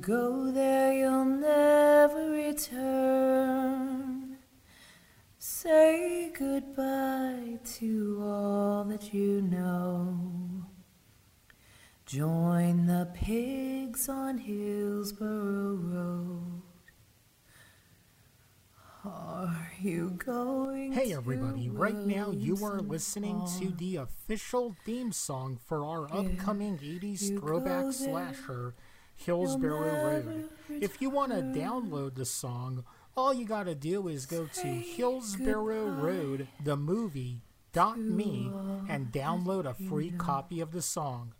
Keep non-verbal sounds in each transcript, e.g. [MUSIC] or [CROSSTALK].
go there, you'll never return. Say goodbye to all that you know. Join the pigs on Hillsborough Road. Are you going? Hey everybody, right now you are listening to the official theme song for our upcoming 80s throwback slasher, Hillsborough Road. If you want to download the song, all you gotta do is go to Say Hillsborough Road, the movie, dot me, and download a free copy of the song.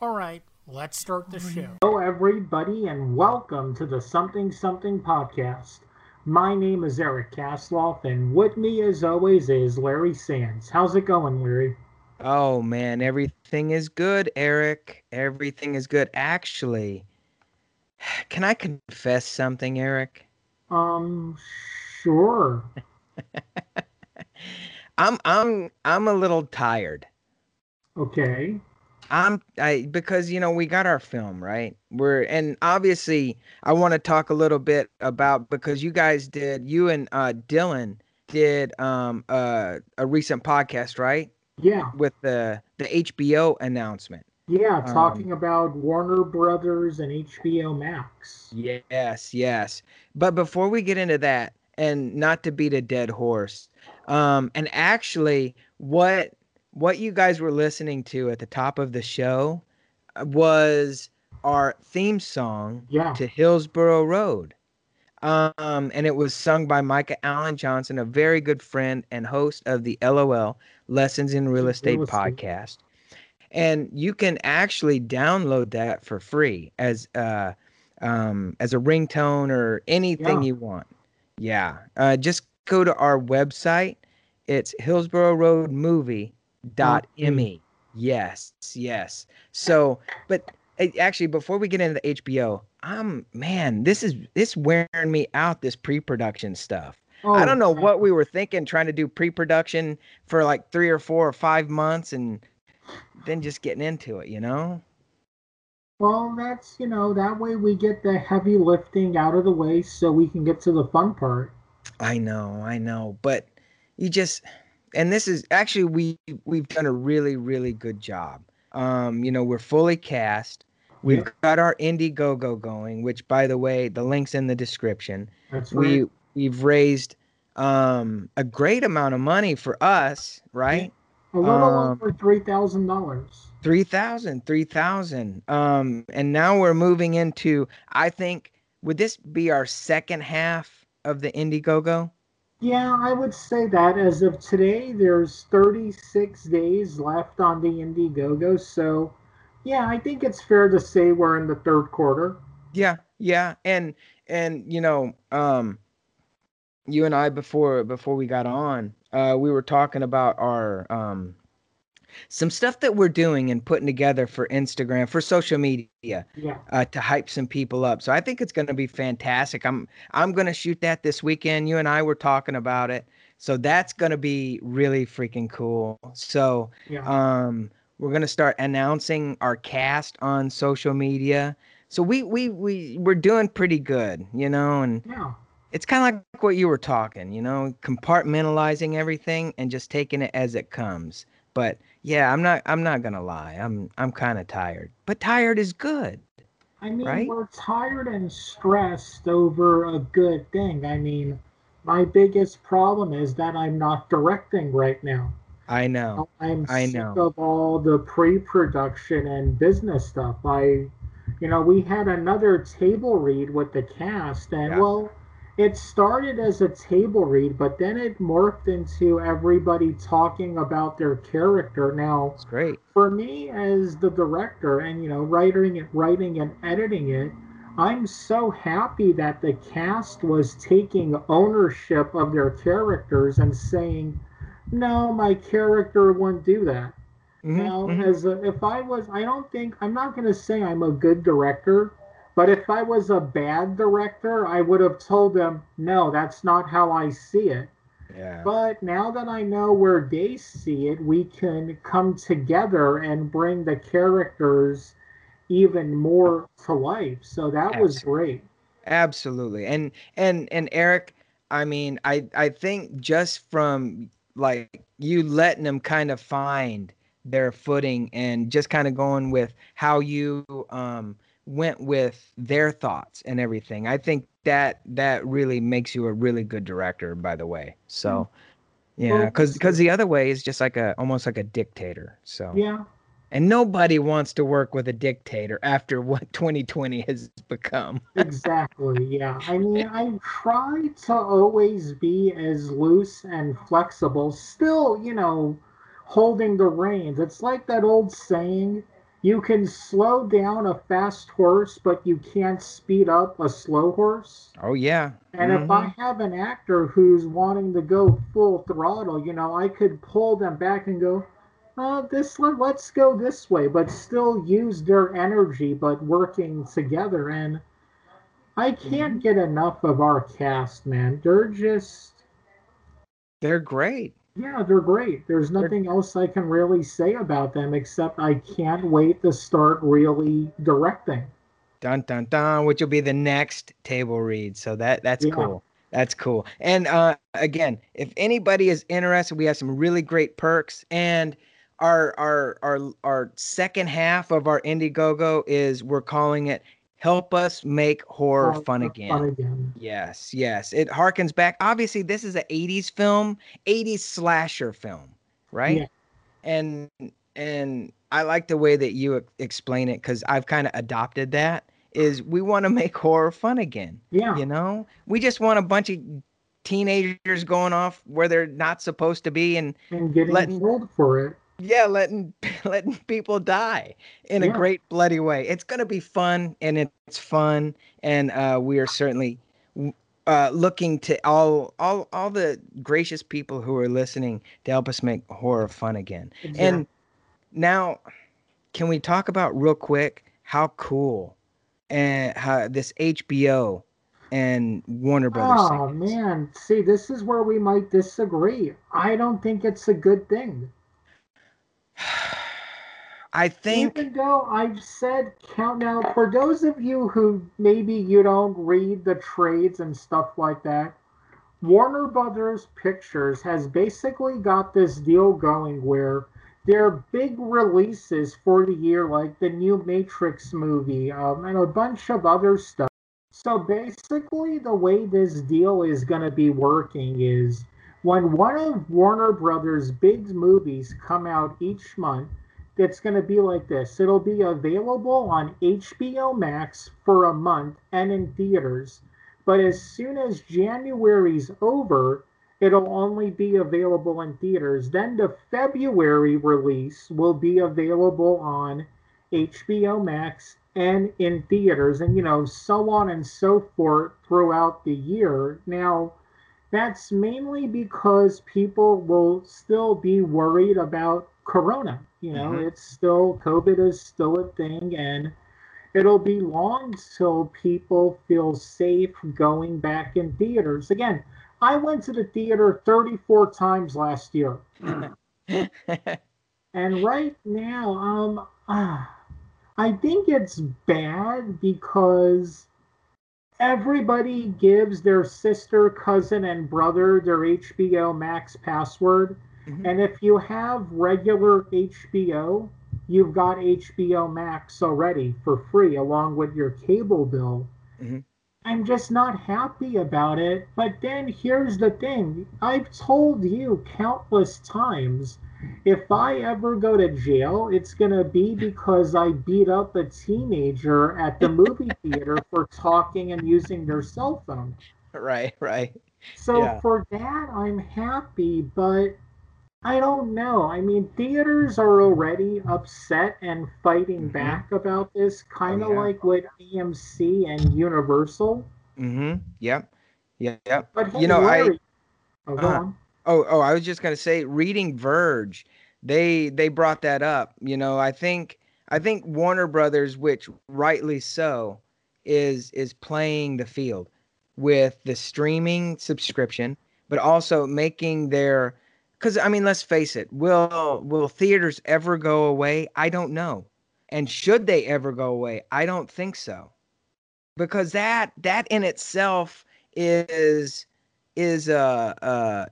Alright, let's start the show. Hello, everybody, and welcome to the Something Something podcast. My name is Eric Kasloff, and with me, as always, is Larry Sands. How's it going, Larry? Oh man, everything is good, Eric. Everything is good. Actually, can I confess something, Eric? Um, sure. [LAUGHS] I'm I'm I'm a little tired. Okay. I'm I because you know we got our film right. We're and obviously I want to talk a little bit about because you guys did you and uh Dylan did um uh, a recent podcast right Yeah. with the the HBO announcement. Yeah. Um, Talking about Warner Brothers and HBO Max. Yes, yes. But before we get into that, and not to beat a dead horse, um, and actually, what what you guys were listening to at the top of the show uh, was our theme song Yeah. to Hillsborough Road. Um, and it was sung by Micah Allen Johnson, a very good friend and host of the LOL Lessons in Real Estate Real estate. podcast. And you can actually download that for free as uh, um, as a ringtone or anything Yeah. you want. Yeah, uh, just go to our website. It's Hillsborough Road Movie dot Dot me. Yes, yes. So, but uh, actually, before we get into the HBO, I'm man, this is this wearing me out. This pre-production stuff. Oh, I don't know what we were thinking, trying to do pre-production for like three or four or five months, and then just getting into it. You know? Well, that's, you know, that way we get the heavy lifting out of the way so we can get to the fun part. I know, I know, but you just and this is actually we we've done a really really good job. Um, you know, we're fully cast. We've Yeah. got our Indiegogo going, which by the way, the link's in the description. That's right. We we've raised um a great amount of money for us, right? A little um, over $3,000. 3000 3000 um and now we're moving into i think would this be our second half of the indiegogo Yeah, I would say that as of today, there's 36 days left on the Indiegogo. So, yeah, I think it's fair to say we're in the third quarter. yeah yeah and and you know um you and i before before we got on uh we were talking about our um some stuff that we're doing and putting together for instagram for social media Yeah. uh, to hype some people up. So I think it's going to be fantastic. I'm I'm going to shoot that this weekend. You and I were talking about it, so that's going to be really freaking cool. So Yeah. um, we're going to start announcing our cast on social media. So we we we we're doing pretty good, you know, and yeah. It's kind of like what you were talking, you know, compartmentalizing everything and just taking it as it comes. But yeah, I'm not I'm not gonna lie. I'm I'm kind of tired, but tired is good. I mean, Right? we're tired and stressed over a good thing. I mean, my biggest problem is that I'm not directing right now. I know. I'm I sick know. of all the pre-production and business stuff. I, you know, we had another table read with the cast, and Yeah. well, it started as a table read, but then it morphed into everybody talking about their character. Now, great. for me as the director, and you know, writing it, writing and editing it. I'm so happy that the cast was taking ownership of their characters and saying, "No, my character wouldn't do that." Mhm, Now, mhm. as a, if I was, I don't think I'm not going to say I'm a good director, but if I was a bad director, I would have told them, "No, that's not how I see it." Yeah. But now that I know where they see it, we can come together and bring the characters even more to life. So that was great. Absolutely. And and and Eric, I mean, I I think just from like you letting them kind of find their footing and just kind of going with how you um went with their thoughts and everything. I think that that really makes you a really good director by the way. So mm. yeah, Well, cuz cuz the other way is just like a almost like a dictator. So Yeah. and nobody wants to work with a dictator after what [LAUGHS] 2020 has become. Exactly. Yeah. [LAUGHS] I mean, I try to always be as loose and flexible, still, you know, holding the reins. It's like that old saying you can slow down a fast horse, but you can't speed up a slow horse. Oh yeah. And if I Mhm. have an actor who's wanting to go full throttle, you know, I could pull them back and go, uh, this let- let's go this way, but still use their energy, but working together. And I can't get enough of our cast, man. They're just, they're great. Yeah, they're great. There's nothing else I can really say about them except I can't wait to start really directing. Dun dun dun, which will be the next table read. So that that's Yeah. cool. That's cool. And uh, again, if anybody is interested, we have some really great perks. And our our our our second half of our Indiegogo is we're calling it "Help Us Make Horror Fun Again." Fun again. Yes, yes. It harkens back. Obviously, this is an 80s film, 80s slasher film, right? Yeah. And and I like the way that you explain it cuz I've kind of adopted that is we want to make horror fun again, Yeah. you know? We just want a bunch of teenagers going off where they're not supposed to be and And getting letting- killed for it. Yeah, letting [LAUGHS] letting people die in a great bloody way. It's gonna be fun, and it's fun, and uh, we are certainly uh, looking to all all all the gracious people who are listening to help us make horror fun again. And now, can we talk about real quick how cool and how this HBO and Warner Brothers? Oh man, see, this is where we might disagree. I don't think it's a good thing. [SIGHS] I think Even though I've said count now, for those of you who maybe you don't read the trades and stuff like that, Warner Brothers Pictures has basically got this deal going where their big releases for the year, like the new Matrix movie um, and a bunch of other stuff. So basically, the way this deal is going to be working is when one of Warner Brothers' big movies come out each month, it's going to be like this. It'll be available on HBO Max for a month and in theaters. But as soon as January's over, it'll only be available in theaters. Then the February release will be available on HBO Max and in theaters, and you know, so on and so forth throughout the year. Now, that's mainly because people will still be worried about Corona. You know, Mhm. it's still, COVID is still a thing, and it'll be long till people feel safe going back in theaters. Again, I went to the theater 34 times last year. [LAUGHS] And right now, um, ah, I think it's bad because everybody gives their sister, cousin, and brother their HBO Max password. Mhm. And if you have regular HBO, you've got HBO Max already for free along with your cable bill. Mhm. I'm just not happy about it. But then here's the thing I've told you countless times if I ever go to jail, it's going to be because I beat up a teenager at the movie [LAUGHS] theater for talking and using their cell phone. right, right. So Yeah. for that, I'm happy, but I don't know. I mean, theaters are already upset and fighting Mhm. back about this, kind of yeah. like with AMC and Universal. Mm-hmm. Yep. Yep. Yep. But hey, You know, I- oh, Uh-huh. Oh, oh, I was just gonna say, reading Verge, they they brought that up. You know, I think I think Warner Brothers, which rightly so, is is playing the field with the streaming subscription, but also making their because I mean, let's face it, will will theaters ever go away? I don't know. And should they ever go away? I don't think so. Because that that in itself is is uh uh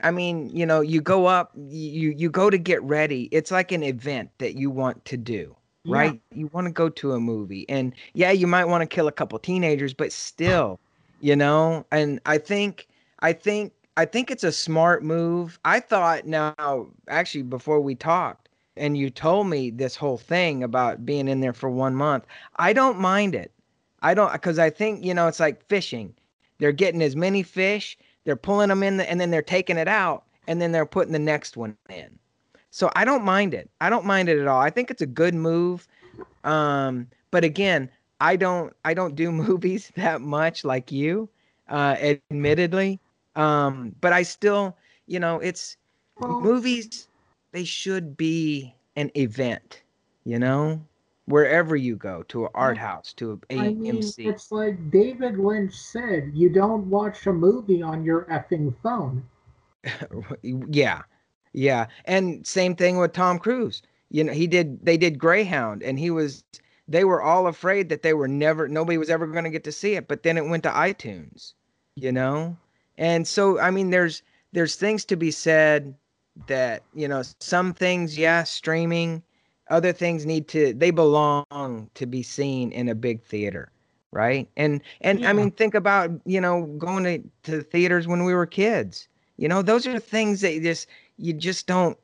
I mean, you know, you go up, you you go to get ready. It's like an event that you want to do, Yeah. right? You want to go to a movie, and yeah, you might want to kill a couple teenagers, but still, you know. And I think, I think, I think it's a smart move. I thought now, actually, before we talked, and you told me this whole thing about being in there for one month, I don't mind it. I don't, because I think you know, it's like fishing. They're getting as many fish they're pulling them in the, and then they're taking it out and then they're putting the next one in. So i don't mind it. I don't mind it at all. I think it's a good move. Um but again i don't i don't do [LAUGHS] movies that much like you uh admittedly. Um but i still you know it's movies they should be an event you know wherever you go to an art house to a I mean, AMC it's like David Lynch said, you don't watch a movie on your effing phone. [LAUGHS] yeah. Yeah and same thing with tom cruise. You know he did they did greyhound and he was they were all afraid that they were never nobody was ever going to get to see it but then it went to itunes you know? And so i mean there's there's things to be said that you know some things yeah streaming other things need to they belong to be seen in a big theater right and and Yeah. i mean think about you know going to, to theaters when we were kids you know those are things that you just you just don't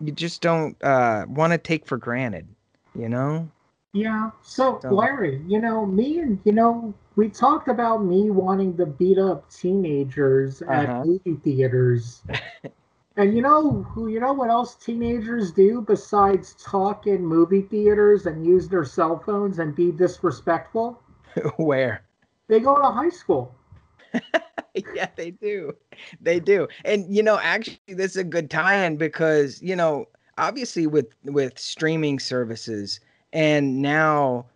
you just don't uh want to take for granted you know Yeah. So, So- Larry, you know, me and, you know, we talked about me wanting to beat up teenagers Uh-huh. at movie theaters. [LAUGHS] and you know, who you know what else teenagers do besides talk in movie theaters and use their cell phones and be disrespectful? [LAUGHS] where They go to high school. [LAUGHS] yeah they do they do and you know actually this is a good tie-in because you know obviously with with streaming services and now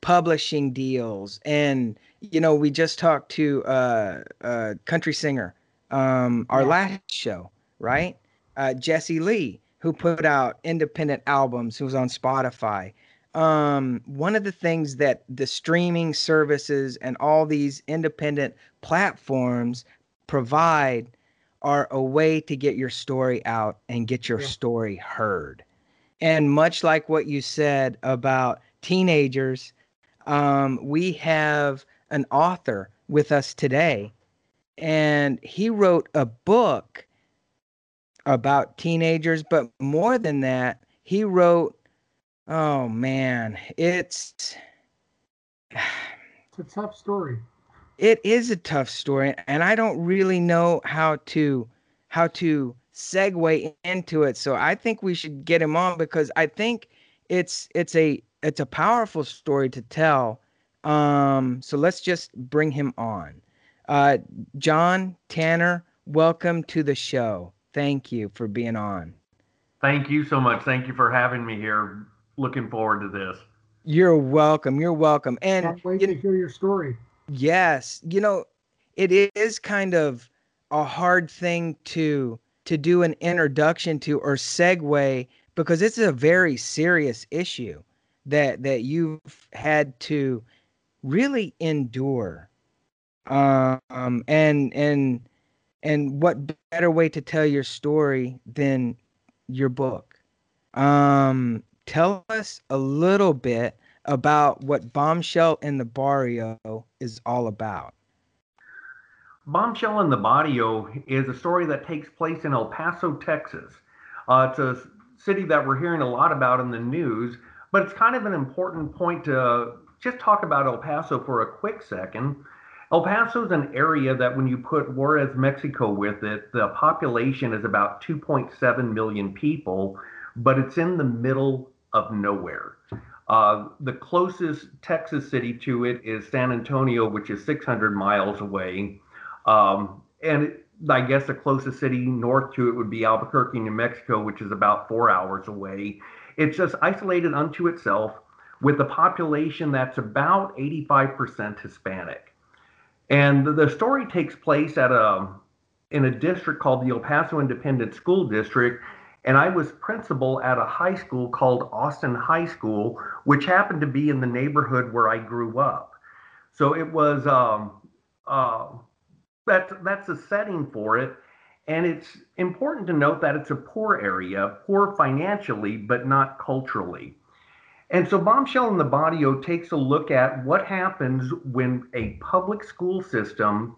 publishing deals and you know we just talked to uh uh country singer um our Yeah. last show right? Uh jesse lee who put out independent albums who was on spotify. Um one of the things that the streaming services and all these independent platforms provide are a way to get your story out and get your Yeah. story heard. And much like what you said about teenagers um, we have an author with us today and he wrote a book about teenagers but more than that he wrote oh man it's It's a tough story. it is a tough story and i don't really know how to how to segue into it so i think we should get him on because i think it's it's a it's a powerful story to tell um so let's just bring him on uh john tanner welcome to the show thank you for being on Thank you so much. Thank you for having me here. Looking forward to this. you're welcome you're welcome and Can't wait you to hear your story. Yes, you know, it is kind of a hard thing to to do an introduction to or segue because it's a very serious issue that that you've had to really endure. Um and and and what better way to tell your story than your book? Um tell us a little bit about what Bombshell in the Barrio is all about. Bombshell in the Barrio is a story that takes place in El Paso, Texas. Uh, it's a city that we're hearing a lot about in the news, but it's kind of an important point to just talk about El Paso for a quick second. El Paso is an area that, when you put Juarez, Mexico with it, the population is about 2.7 million people, but it's in the middle of nowhere. Uh, the closest Texas city to it is San Antonio, which is 600 miles away. Um, and it, I guess the closest city north to it would be Albuquerque, New Mexico, which is about four hours away. It's just isolated unto itself with a population that's about 85% Hispanic. And the, the story takes place at a in a district called the El Paso Independent School District. and I was principal at a high school called Austin High School, which happened to be in the neighborhood where I grew up. So it was um, uh, that's that's a setting for it, and it's important to note that it's a poor area, poor financially, but not culturally. And so Bombshell in the Barrio takes a look at what happens when a public school system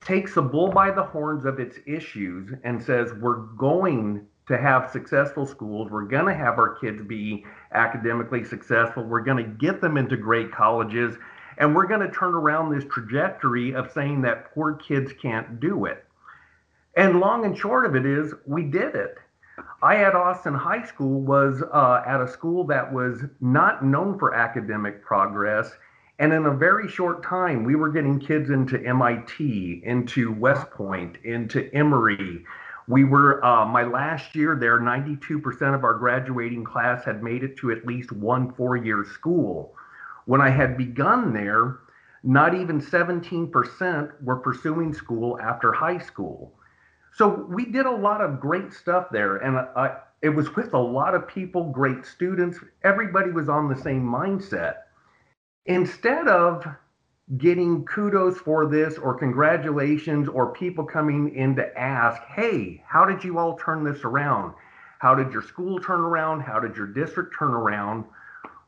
takes the bull by the horns of its issues and says, we're going to have successful schools. We're going to have our kids be academically successful. We're going to get them into great colleges. And we're going to turn around this trajectory of saying that poor kids can't do it. And long and short of it is, we did it. I at Austin High School was uh, at a school that was not known for academic progress. And in a very short time, we were getting kids into MIT, into West Point, into Emory. We were, uh, my last year there, 92% of our graduating class had made it to at least one four year school. When I had begun there, not even 17% were pursuing school after high school. So we did a lot of great stuff there, and I, it was with a lot of people, great students. Everybody was on the same mindset. Instead of getting kudos for this or congratulations or people coming in to ask, hey, how did you all turn this around? How did your school turn around? How did your district turn around?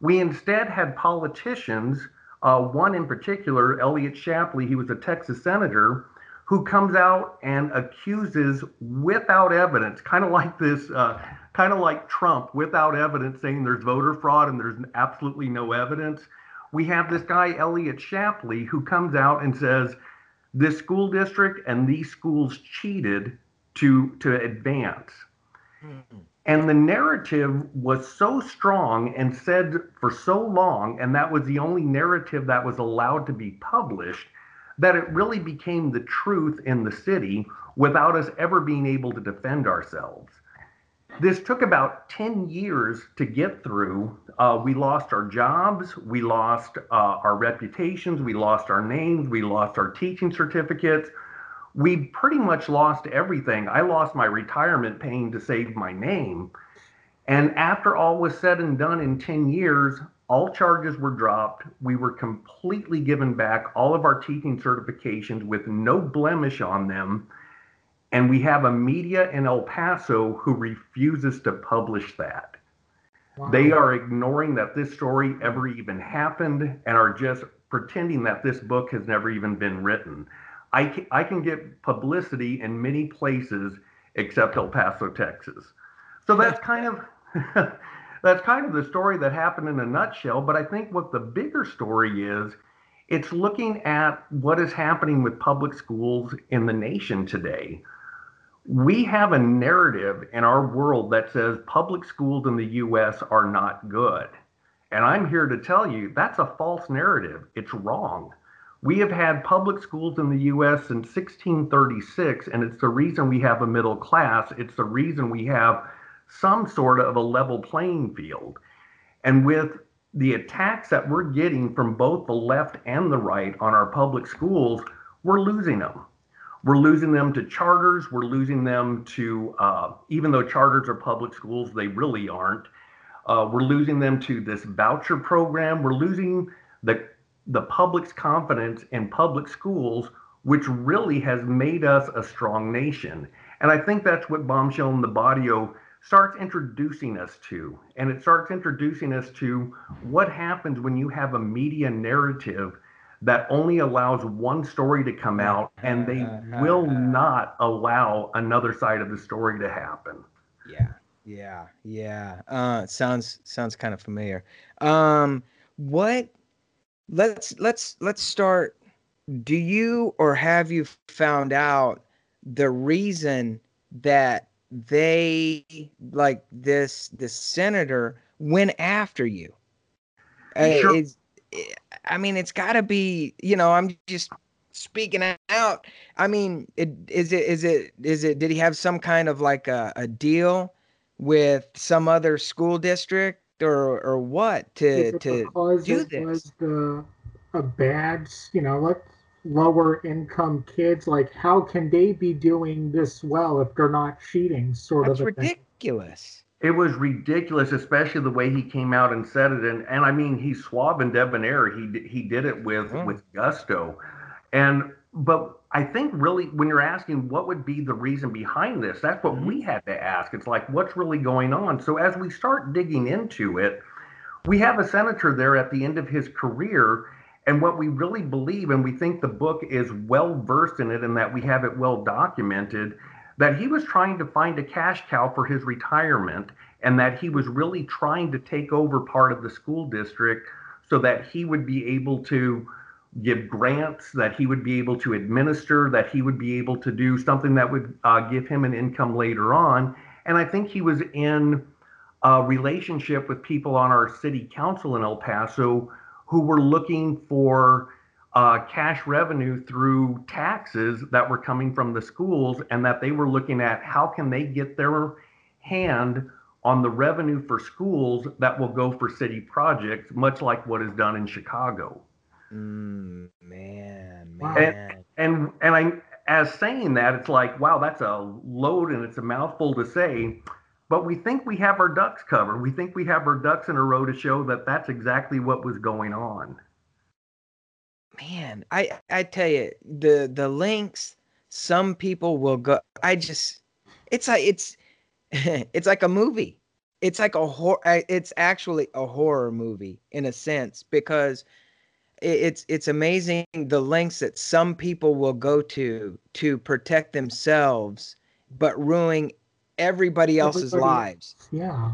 We instead had politicians, uh, one in particular, Eliot Shapleigh, he was a Texas senator, who comes out and accuses without evidence, kind of like this, uh, kind of like Trump, without evidence, saying there's voter fraud and there's absolutely no evidence. We have this guy, Eliot Shapleigh, who comes out and says, this school district and these schools cheated to, to advance. Mm-hmm. And the narrative was so strong and said for so long, and that was the only narrative that was allowed to be published that it really became the truth in the city without us ever being able to defend ourselves. This took about 10 years to get through. Uh, we lost our jobs, we lost uh, our reputations, we lost our names, we lost our teaching certificates. We pretty much lost everything. I lost my retirement paying to save my name. And after all was said and done in 10 years, all charges were dropped. We were completely given back all of our teaching certifications with no blemish on them. And we have a media in El Paso who refuses to publish that. Wow. They are ignoring that this story ever even happened and are just pretending that this book has never even been written. I can, I can get publicity in many places except El Paso, Texas. So that's [LAUGHS] kind of [LAUGHS] that's kind of the story that happened in a nutshell. But I think what the bigger story is, it's looking at what is happening with public schools in the nation today. We have a narrative in our world that says public schools in the US are not good. And I'm here to tell you that's a false narrative. It's wrong. We have had public schools in the US since 1636, and it's the reason we have a middle class. It's the reason we have some sort of a level playing field. And with the attacks that we're getting from both the left and the right on our public schools, we're losing them. We're losing them to charters. We're losing them to, uh, even though charters are public schools, they really aren't. Uh, we're losing them to this voucher program. We're losing the the public's confidence in public schools, which really has made us a strong nation. And I think that's what Bombshell in the Barrio starts introducing us to. And it starts introducing us to what happens when you have a media narrative that only allows one story to come out and they will not allow another side of the story to happen. Yeah. Yeah. Yeah. Uh sounds sounds kind of familiar. Um what let's let's let's start do you or have you found out the reason that they like this this senator went after you. Uh, sure. Uh, I mean, it's got to be. You know, I'm just speaking out. I mean, it, is it is it is it? Did he have some kind of like a, a deal with some other school district or or what to to do this? Was the, a bad, you know, let's lower income kids. Like, how can they be doing this well if they're not cheating? Sort That's of. a thing. ridiculous. It was ridiculous, especially the way he came out and said it. And and I mean, he's suave and debonair. He he did it with Mm. with gusto. And but I think really when you're asking what would be the reason behind this, that's what Mhm. we had to ask. It's like what's really going on. So as we start digging into it, we have a senator there at the end of his career. And what we really believe, and we think the book is well versed in it and that we have it well documented, that he was trying to find a cash cow for his retirement and that he was really trying to take over part of the school district so that he would be able to give grants, that he would be able to administer, that he would be able to do something that would uh, give him an income later on. And I think he was in a relationship with people on our city council in El Paso who were looking for uh, cash revenue through taxes that were coming from the schools and that they were looking at how can they get their hand on the revenue for schools that will go for city projects much like what is done in chicago Mm, man, man. and and i as saying that it's like wow that's a load and it's a mouthful to say but we think we have our ducks covered. We think we have our ducks in a row to show that that's exactly what was going on. Man i i tell you the the links some people will go i just it's like it's [LAUGHS] it's like a movie. It's like a horror it's actually a horror movie in a sense because it's it's amazing the lengths that some people will go to to protect themselves but ruining everybody else's Everybody- lives. Yeah.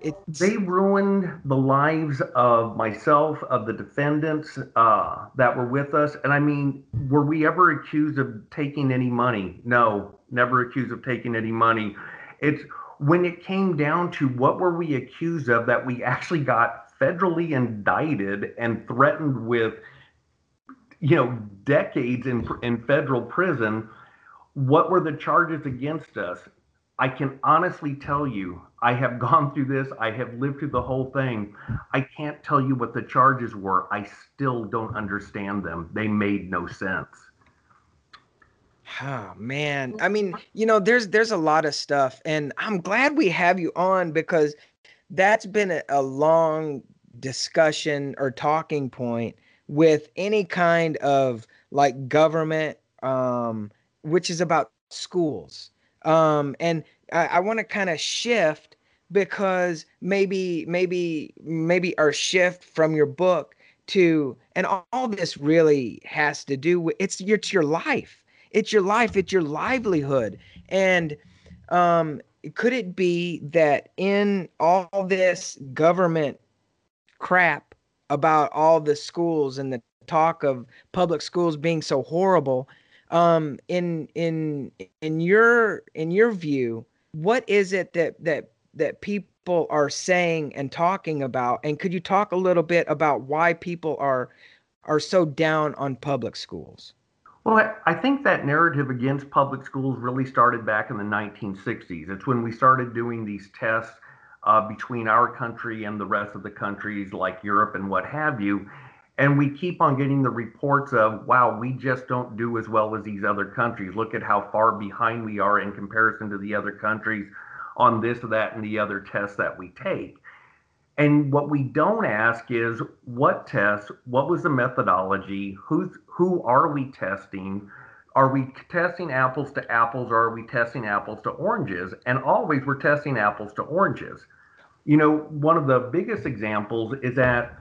it's they ruined the lives of myself of the defendants uh, that were with us. And i mean were we ever accused of taking any money? No never accused of taking any money. It's when it came down to what were we accused of that we actually got federally indicted and threatened with you know decades in in federal prison what were the charges against us I can honestly tell you, I have [LAUGHS] gone through this. I have lived through the whole thing. I can't tell you what the charges were. I still don't understand them. They made no sense. Oh man, I mean, you know, there's there's a lot of stuff, and I'm glad we have you on because that's been a, a long discussion or talking point with any kind of like government, um, which is about schools. Um, and I, I want to kind of shift because maybe maybe maybe our shift from your book to and all, all this really has to do with it's your it's your life. It's your life it's your livelihood. And um could it be that in all this government crap about all the schools and the talk of public schools being so horrible um in in in your in your view what is it that that that people are saying and talking about and could you talk a little bit about why people are are so down on public schools Well, I, think that narrative against public schools really started back in the 1960s. It's when we started doing these tests uh, between our country and the rest of the countries like Europe and what have you. And we keep on getting the reports of, wow, we just don't do as well as these other countries. Look at how far behind we are in comparison to the other countries on this, that, and the other tests that we take. And what we don't ask is what tests, what was the methodology, who's who are we testing? Are we testing apples to apples or are we testing apples to oranges? And always we're testing apples to oranges. You know, one of the biggest examples is that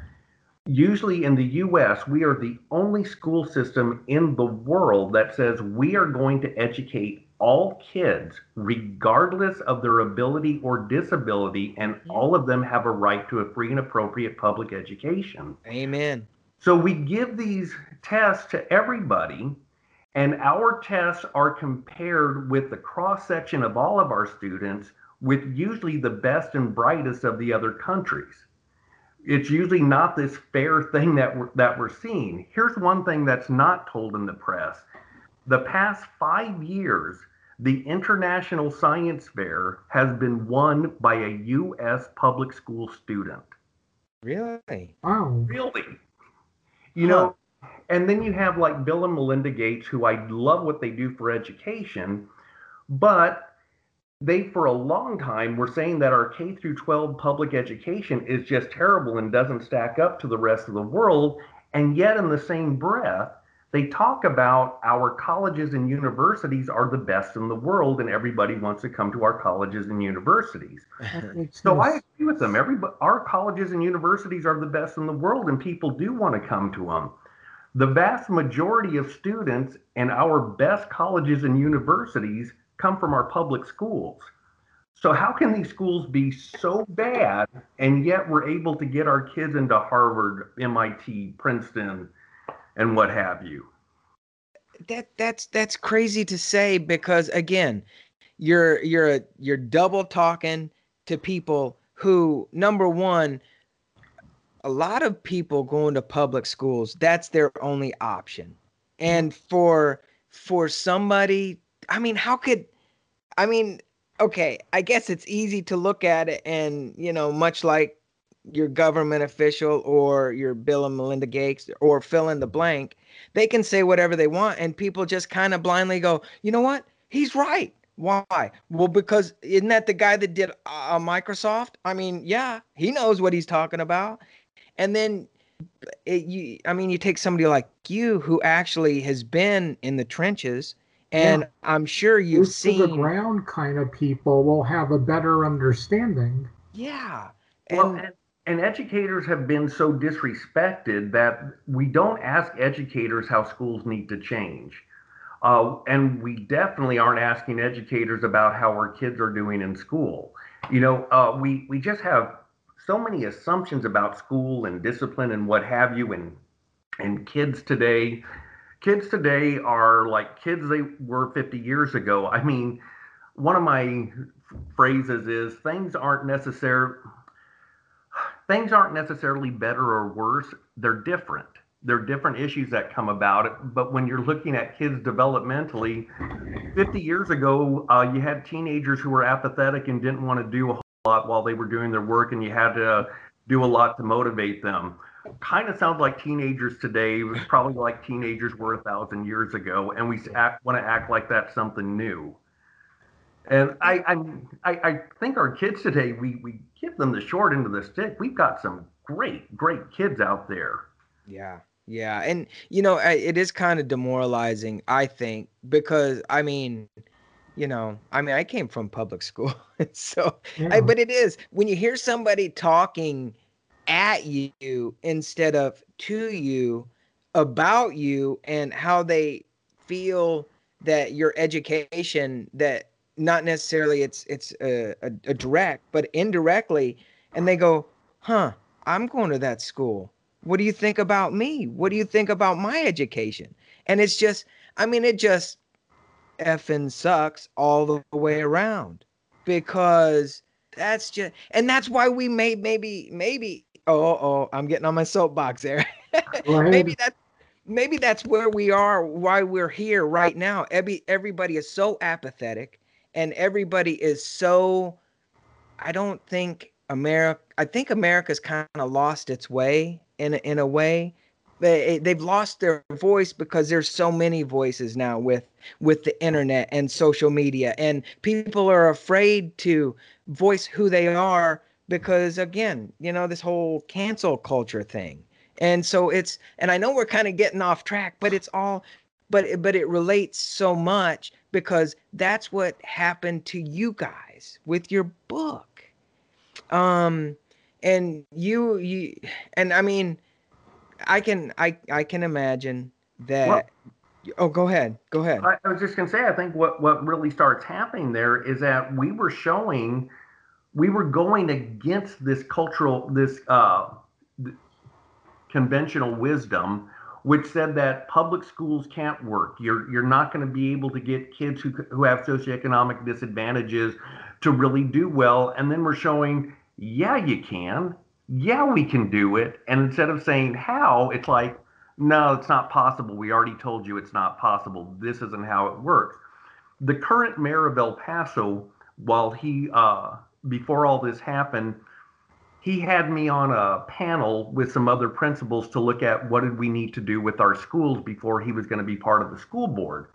usually in the US, we are the only school system in the world that says we are going to educate all kids, regardless of their ability or disability, and mm-hmm. all of them have a right to a free and appropriate public education. amen So we give these tests to everybody, and our tests are compared with the cross section of all of our students with usually the best and brightest of the other countries. It's usually not this fair thing that we're, that we're seeing. Here's one thing that's not told in the press. The past five years, the International Science Fair has been won by a U.S. public school student. really Wow. Really? You know, and then you have like Bill and Melinda Gates, who I love what they do for education, but they for a long time were saying that our K through 12 public education is just terrible and doesn't stack up to the rest of the world. And yet, in the same breath, they talk about our colleges and universities are the best in the world and everybody wants to come to our colleges and universities. [LAUGHS] so I agree with them. Everybody, our colleges and universities are the best in the world and people do want to come to them. The vast majority of students in our best colleges and universities come from our public schools. So how can these schools be so bad and yet we're able to get our kids into Harvard, MIT, Princeton, and what have you? That that's that's crazy to say because again, you're you're you're double talking to people who number one a lot of people going to public schools that's their only option and for for somebody i mean how could i mean okay i guess it's easy to look at it and you know much like your government official or your bill and melinda gates or fill in the blank they can say whatever they want and people just kind of blindly go you know what? He's right. Why? Well because isn't that the guy that did uh, microsoft? I mean yeah he knows what he's talking about. And then it, you i mean you take somebody like you who actually has been in the trenches and yeah. i'm sure you've Most seen the ground kind of people will have a better understanding. Yeah. And, well, and, and educators have been so disrespected that we don't ask educators how schools need to change. Uh, and we definitely aren't asking educators about how our kids are doing in school. You know uh, we we just have so many assumptions about school and discipline and what have you and and kids today kids today are like kids they were 50 years ago. I mean one of my phrases is things aren't necessarily things aren't necessarily better or worse. They're different. There are different issues that come about but when you're looking at kids developmentally 50 years ago uh, you had teenagers who were apathetic and didn't want to do a whole lot while they were doing their work and you had to do a lot to motivate them kind of sounds like teenagers today it was probably like teenagers were a thousand years ago and we act, want to act like that's something new. And I, I i think our kids today we we give them the short end of the stick. We've got some great great kids out there. Yeah yeah and you know it is kind of demoralizing i think because i mean you know i mean i came from public school [LAUGHS] so yeah. I, but it is when you hear somebody talking at you instead of to you about you and how they feel that your education that not necessarily it's it's a, a, a direct but indirectly and they go huh i'm going to that school. What do you think about me? What do you think about my education? And it's just i mean it just effing sucks all the way around because that's just and that's why we may maybe maybe oh oh I'm getting on my soapbox there. [LAUGHS] maybe that's maybe that's where we are why we're here right now. Every everybody is so apathetic and everybody is so I don't think America I think America's kind of lost its way in a, in a way they they've lost their voice because there's so many voices now with with the internet and social media and people are afraid to voice who they are because again you know this whole cancel culture thing and so it's and i know we're kind of getting off track but it's all but but it relates so much because that's what happened to you guys with your book um and you you and i mean I can I I can imagine that. Well, oh, go ahead. Go ahead. I, I was just gonna say I think what what really starts happening there is that we were showing we were going against this cultural this uh, conventional wisdom which said that public schools can't work. You're you're not going to be able to get kids who who have socioeconomic disadvantages to really do well. And then we're showing, yeah, you can yeah, we can do it. And instead of saying how, it's like, no, it's not possible. We already told you it's not possible. This isn't how it works. The current mayor of El Paso, while he, uh, before all this happened, he had me on a panel with some other principals to look at what did we need to do with our schools before he was going to be part of the school board.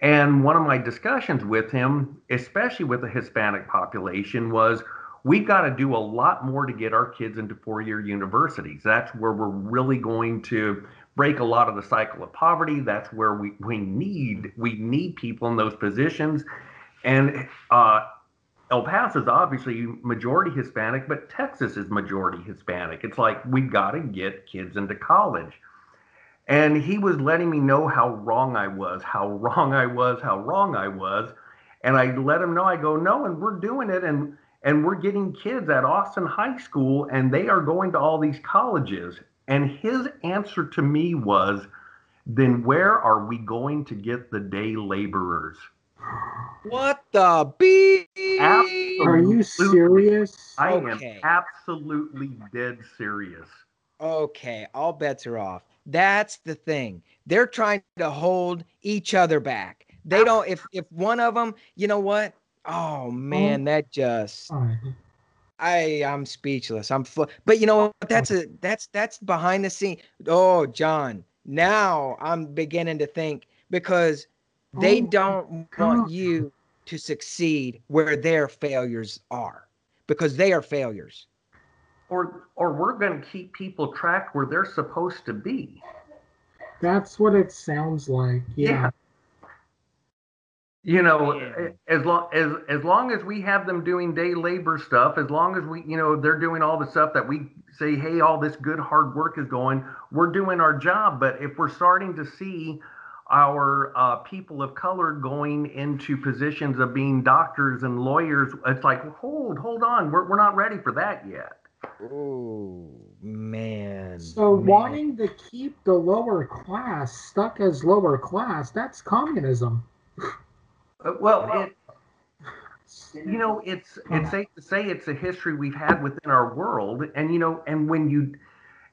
And one of my discussions with him, especially with the Hispanic population, was we've got to do a lot more to get our kids into four-year universities. That's where we're really going to break a lot of the cycle of poverty. That's where we, we need we need people in those positions. And uh, El Paso is obviously majority Hispanic, but Texas is majority Hispanic. It's like we've got to get kids into college. And he was letting me know how wrong I was, how [LAUGHS] wrong I was, how wrong I was. And I let him know, I go, no, and we're doing it. And and we're getting kids at Austin High School, and they are going to all these colleges. And his answer to me was, then where are we going to get the day laborers? What the beep? Are you serious? I Okay. am absolutely dead serious. Okay, all bets are off. That's the thing. They're trying to hold each other back. They don't. If if one of them, you know what? Oh man, oh. that just I I'm speechless. I'm fu- but you know what? That's a that's that's behind the scene. Oh, John. Now I'm beginning to think because they Oh, don't God. want you to succeed where their failures are because they are failures. Or or we're going to keep people tracked where they're supposed to be. That's what it sounds like. Yeah. You know, Man. as long as as long as we have them doing day labor stuff, as long as we, you know, they're doing all the stuff that we say, hey, all this good hard work is going, we're doing our job. But if we're starting to see our uh, people of color going into positions of being doctors and lawyers, it's like, hold, hold on, we're we're not ready for that yet. Oh man. So man. wanting to keep the lower class stuck as lower class, that's communism. Uh, Well, it, you know, it's it's safe to say it's a history we've had within our world, and you know, and when you,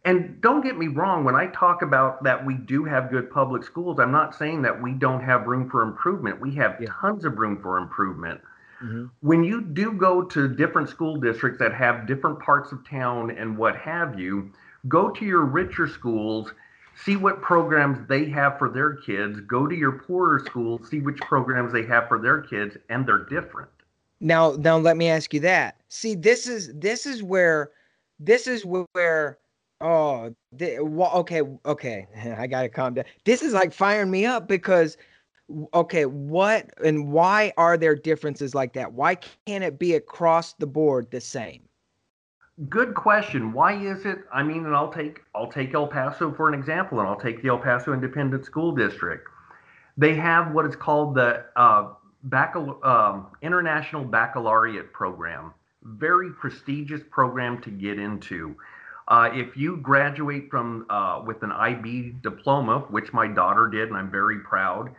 and don't get me wrong, when I talk about that we do have good public schools, I'm not saying that we don't have room for improvement. We have Yeah. tons of room for improvement. Mhm. When you do go to different school districts that have different parts of town and what have you, go to your richer schools see what programs they have for their kids go to your poorer schools see which programs they have for their kids and they're different Now, now let me ask you that. See, this is this is where this is where oh, wha- okay, okay. [LAUGHS] I got to calm down. This is like firing me up because okay, what and why are there differences like that? Why can't it be across the board the same? good question why is it i mean and i'll take i'll take el paso for an example and i'll take the el paso independent school district they have what is called the uh, um, international baccalaureate program very prestigious program to get into uh, if you graduate from uh, with an ib diploma which my daughter did and i'm very proud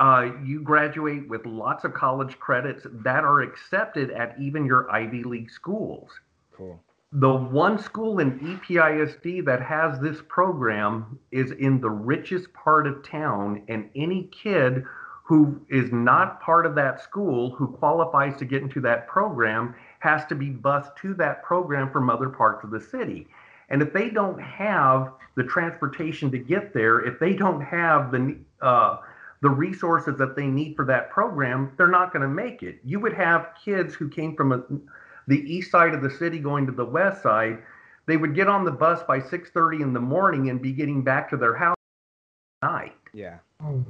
uh, you graduate with lots of college credits that are accepted at even your ivy league schools Cool. the one school in EPISD that has this program is in the richest part of town, and any kid who is not part of that school who qualifies to get into that program has to be bused to that program from other parts of the city. And if they don't have the transportation to get there, if they don't have the uh, the resources that they need for that program, they're not going to make it. You would have kids who came from a the east side of the city going to the west side they would get on the bus by 6.30 in the morning and be getting back to their house at night Yeah. Oh,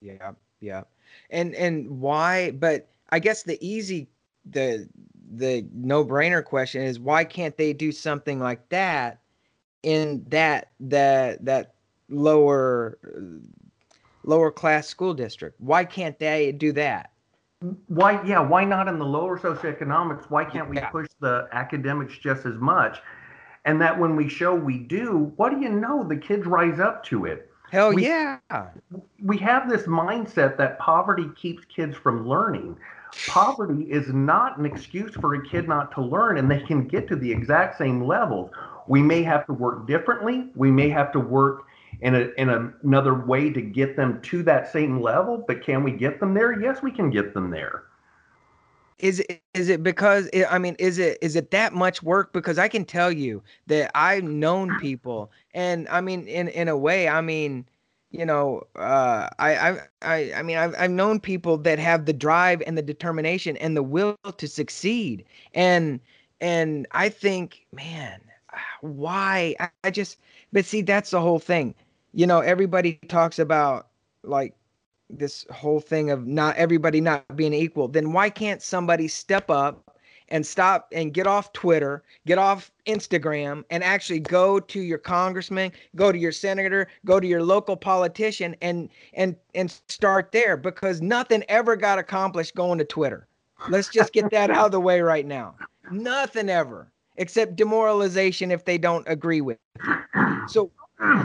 Yeah, yeah. And and why but I guess the easy the the no-brainer question is why can't they do something like that in that that that lower lower class school district? Why can't they do that? why yeah why not in the lower socioeconomics why can't we Yeah. push the academics just as much and that when we show we do what do you know the kids rise up to it Hell We- yeah. we have this mindset that poverty keeps kids from learning poverty is not an excuse for a kid not to learn and they can get to the exact same levels. We may have to work differently. We may have to work in, a, in another way to get them to that same level but can we get them there? Yes we can get them there. Is it is it because it, I mean is it is it that much work? Because I can tell you that I've known people, and I mean in in a way, I mean you know, uh, I, I, I, mean, I've, I've known people that have the drive and the determination and the will to succeed. And, and I think, man, [SIGHS] why? I, I just, but see, that's the whole thing. You know, everybody talks about like this whole thing of not everybody not being equal. Then why can't somebody step up and stop and get off Twitter, get off Instagram, and actually go to your congressman, go to your senator, go to your local politician, and and and start there because nothing ever got accomplished going to Twitter. Let's just get that out of the way right now. Nothing ever, except demoralization if they don't agree with. It. So,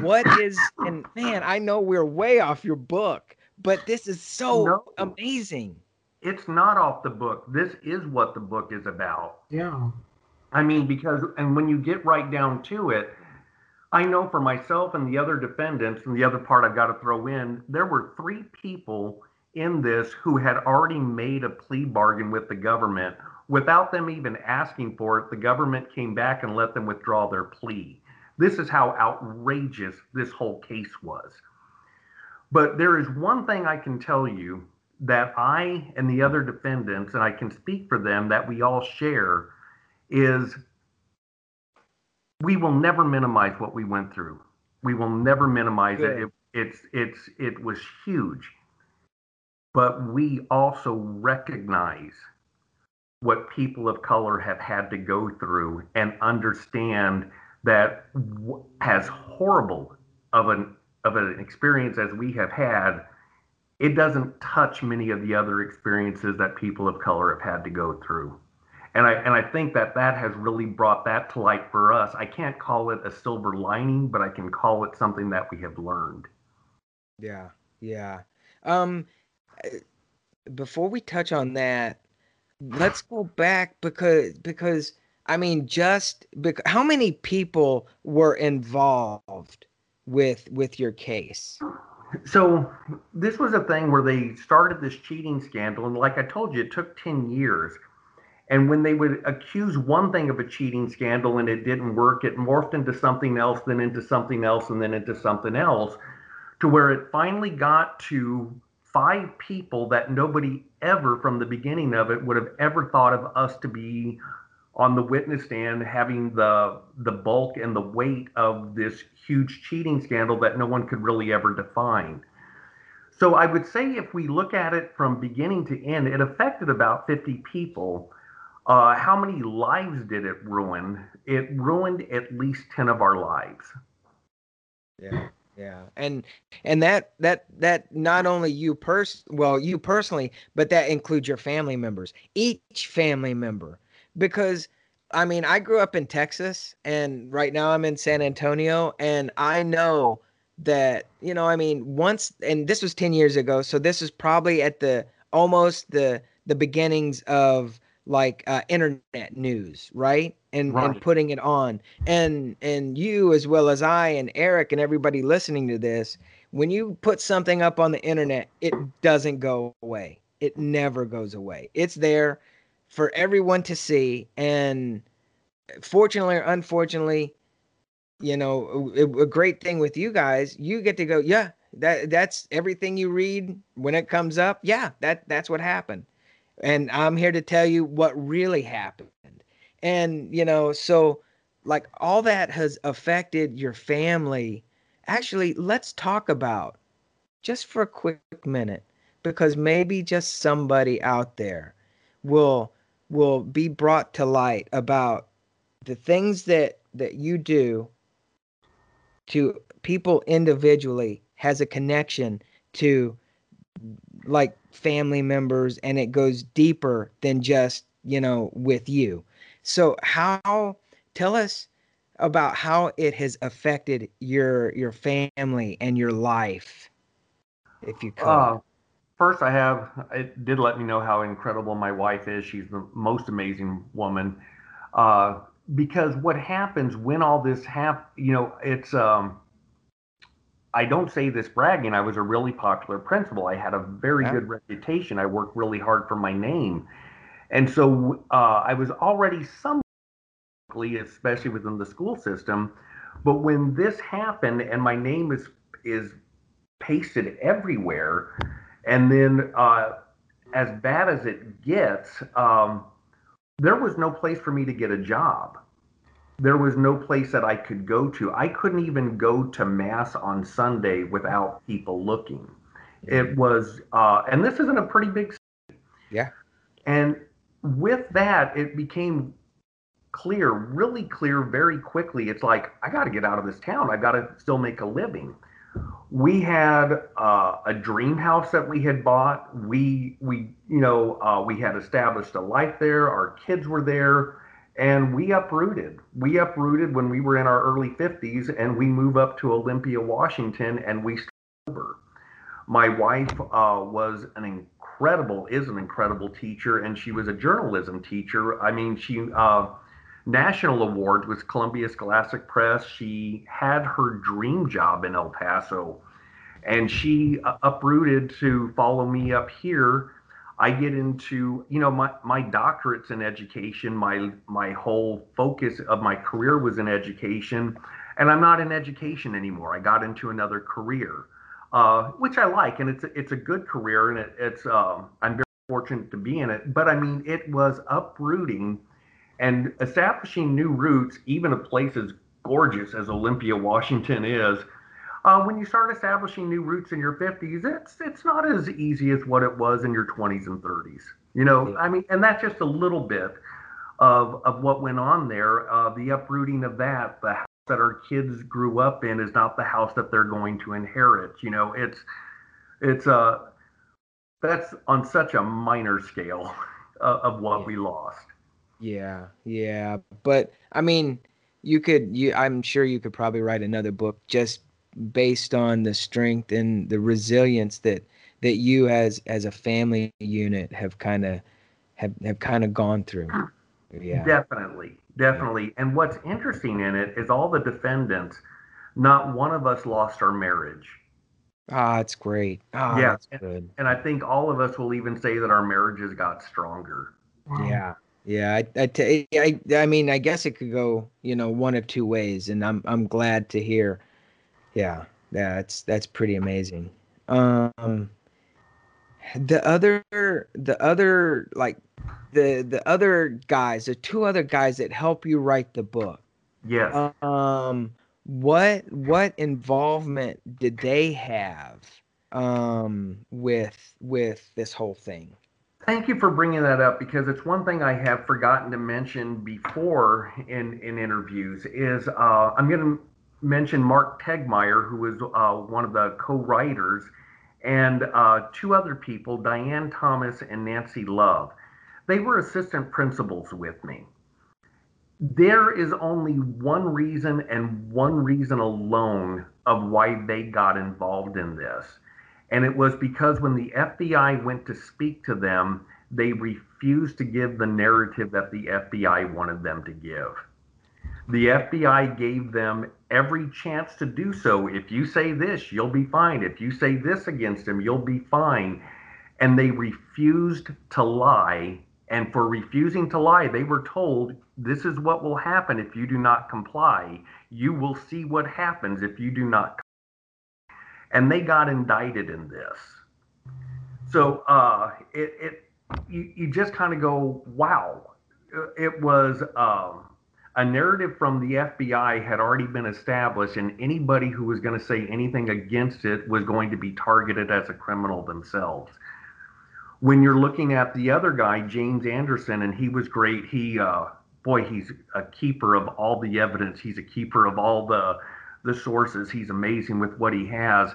what is and man, I know we're way off your book, but this is so no. amazing it's not off the book. This is what the book is about. Yeah. I mean, because, and when you get right down to it, I know for myself and the other defendants, and the other part I've got to throw in, there were three people in this who had already made a plea bargain with the government. Without them even asking for it, the government came back and let them withdraw their plea. This is how outrageous this whole case was. But there is one thing I can tell you that I and the other defendants, and I can speak for them, that we all share is we will never minimize what we went through. We will never minimize it. it. It's it's it was huge, but we also recognize what people of color have had to go through and understand that as horrible of an of an experience as we have had it doesn't touch many of the other experiences that people of color have had to go through. And I and I think that that has really brought that to light for us. I can't call it a silver lining, but I can call it something that we have learned. Yeah, yeah. Um, before we touch on that, let's go back because because I mean, just because how many people were involved with with your case? So this was a thing where they started this cheating scandal, and like I told you, it took ten years. And when they would accuse one thing of a cheating scandal and it didn't work, it morphed into something else, then into something else, and then into something else, to where it finally got to five people that nobody ever, from the beginning of it, would have ever thought of us to be on the witness stand having the the bulk and the weight of this huge cheating scandal that no one could really ever define. So I would say if we look at it from beginning to end, it affected about 50 people. Uh, how many lives did it ruin? It ruined at least 10 of our lives. Yeah. Yeah. And and that that that not only you pers well, you personally, but that includes your family members. Each family member because I mean, I grew up in Texas and right now I'm in San Antonio and I know that, you know, I mean, once and this was 10 years ago, so this is probably at the almost the the beginnings of like uh, internet news, right? And right. and putting it on. And and you as well as I and Eric and everybody listening to this, when you put something up on the internet, it doesn't go away. It never goes away. It's there for everyone to see. And eh, fortunately or unfortunately, you know, a, a, great thing with you guys, you get to go, yeah, that that's everything you read when it comes up. Yeah, that that's what happened. And I'm here to tell you what really happened. And, you know, so like all that has affected your family. Actually, let's talk about just for a quick minute because maybe just somebody out there will will be brought to light about the things that that you do to people individually has a connection to like family members and it goes deeper than just you know with you. So how tell us about how it has affected your your family and your life if you could. Uh, first I have it did let me know how incredible my wife is. She's the most amazing woman. Uh, because what happens when all this hap you know, it's um I don't say this bragging. I was a really popular principal. I had a very yeah. good reputation. I worked really hard for my name. And so uh, I was already some, especially within the school system. But when this happened and my name is is pasted everywhere, and then uh, as bad as it gets, um, there was no place for me to get a job. There was no place that I could go to. I couldn't even go to mass on Sunday without people looking. It was, uh, and this isn't a pretty big city. Yeah. And with that, it became clear, really clear, very quickly. It's like I got to get out of this town. I got to still make a living. We had uh, a dream house that we had bought. We we you know uh, we had established a life there. Our kids were there, and we uprooted. We uprooted when we were in our early 50s, and we moved up to Olympia, Washington, and we over. My wife uh, was an incredible, is an incredible teacher, and she was a journalism teacher. I mean, she uh, national awards with Columbia Scholastic Press. She had her dream job in El Paso, and she uh, uprooted to follow me up here. I get into, you know, my, my doctorate's in education. My my whole focus of my career was in education, and I'm not in education anymore. I got into another career, uh, which I like, and it's a, it's a good career, and it, it's um, I'm very fortunate to be in it. But I mean, it was uprooting and establishing new routes, even a place as gorgeous as Olympia, Washington is, uh, when you start establishing new routes in your 50s, it's it's not as easy as what it was in your 20s and 30s. You know, yeah. I mean, and that's just a little bit of of what went on there. Uh, the uprooting of that, the house that our kids grew up in, is not the house that they're going to inherit. You know, it's it's uh that's on such a minor scale uh, of what yeah. we lost. Yeah, yeah, but I mean, you could you I'm sure you could probably write another book just based on the strength and the resilience that that you as as a family unit have kind of have have kind of gone through. Yeah. Definitely. Definitely. Yeah. And what's interesting in it is all the defendants not one of us lost our marriage. Ah, it's great. Ah, yeah, that's good. And I think all of us will even say that our marriages got stronger. Yeah. Yeah, I, I, t- I, I mean, I guess it could go, you know, one of two ways, and I'm, I'm glad to hear. Yeah, yeah, that's that's pretty amazing. Um, the other, the other, like, the the other guys, the two other guys that help you write the book. Yes. Um, what what involvement did they have, um, with with this whole thing? Thank you for bringing that up because it's one thing I have forgotten to mention before in, in interviews is uh, I'm going to mention Mark Tegmeyer, who was uh, one of the co-writers, and uh, two other people, Diane Thomas and Nancy Love. They were assistant principals with me. There is only one reason and one reason alone of why they got involved in this and it was because when the FBI went to speak to them, they refused to give the narrative that the FBI wanted them to give. The FBI gave them every chance to do so. If you say this, you'll be fine. If you say this against him, you'll be fine. And they refused to lie. And for refusing to lie, they were told this is what will happen if you do not comply. You will see what happens if you do not and they got indicted in this. So uh, it, it you, you just kind of go, wow. It was um, a narrative from the FBI had already been established, and anybody who was going to say anything against it was going to be targeted as a criminal themselves. When you're looking at the other guy, James Anderson, and he was great. He, uh, boy, he's a keeper of all the evidence. He's a keeper of all the the sources. He's amazing with what he has.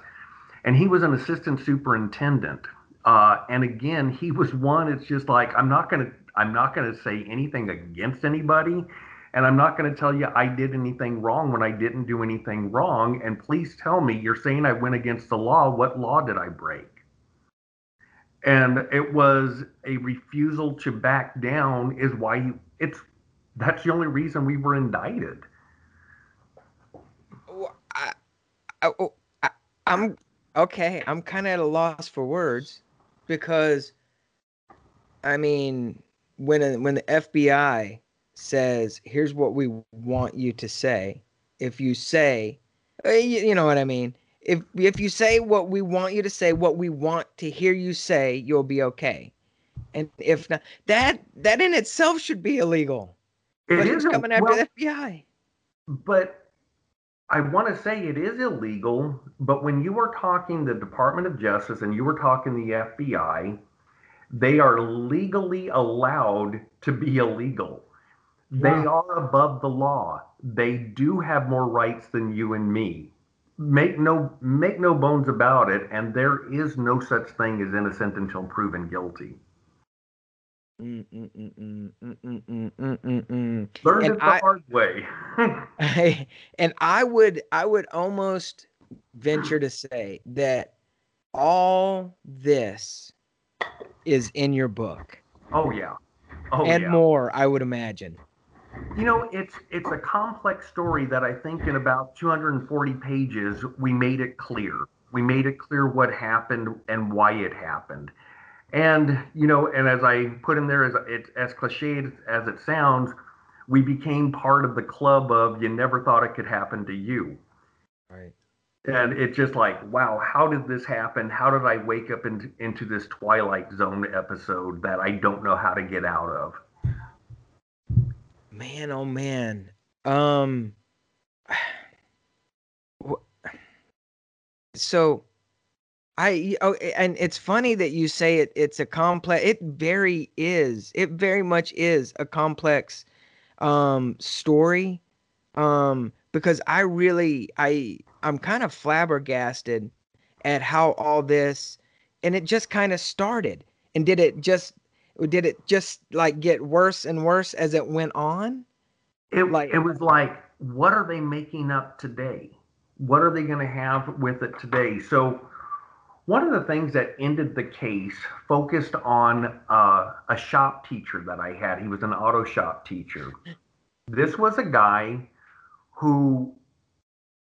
And he was an assistant superintendent. Uh, and again, he was one. It's just like I'm not gonna I'm not gonna say anything against anybody, and I'm not gonna tell you I did anything wrong when I didn't do anything wrong. And please tell me you're saying I went against the law. What law did I break? And it was a refusal to back down is why he, it's that's the only reason we were indicted. I, I, oh, I, I'm okay, I'm kind of at a loss for words because, I mean, when a, when the FBI says, "Here's what we want you to say," if you say, uh, you, you know what I mean. If if you say what we want you to say, what we want to hear you say, you'll be okay. And if not, that that in itself should be illegal. It but a- coming after well, the FBI? But I want to say it is illegal. But when you are talking the Department of Justice and you were talking the FBI, they are legally allowed to be illegal. They Yeah. are above the law. They do have more rights than you and me. Make no make no bones about it. And there is no such thing as innocent until proven guilty. Learned and it the I, hard way. I, and I would, I would almost venture to say that all this is in your book. Oh yeah. Oh, and yeah. more, I would imagine. You know, it's it's a complex story that I think in about 240 pages we made it clear. We made it clear what happened and why it happened. And you know, and as I put in there, as it as cliched as it sounds, we became part of the club of you never thought it could happen to you. Right. And it's just like, wow, how did this happen? How did I wake up into, into this Twilight Zone episode that I don't know how to get out of? Man, oh man. Um [SIGHS] so I oh and it's funny that you say it it's a complex it very is. It very much is a complex um story. Um because I really I I'm kind of flabbergasted at how all this and it just kind of started. And did it just did it just like get worse and worse as it went on? It, Like- it was like, what are they making up today? What are they going to have with it today? So, one of the things that ended the case focused on uh, a shop teacher that I had. He was an auto shop teacher. This was a guy who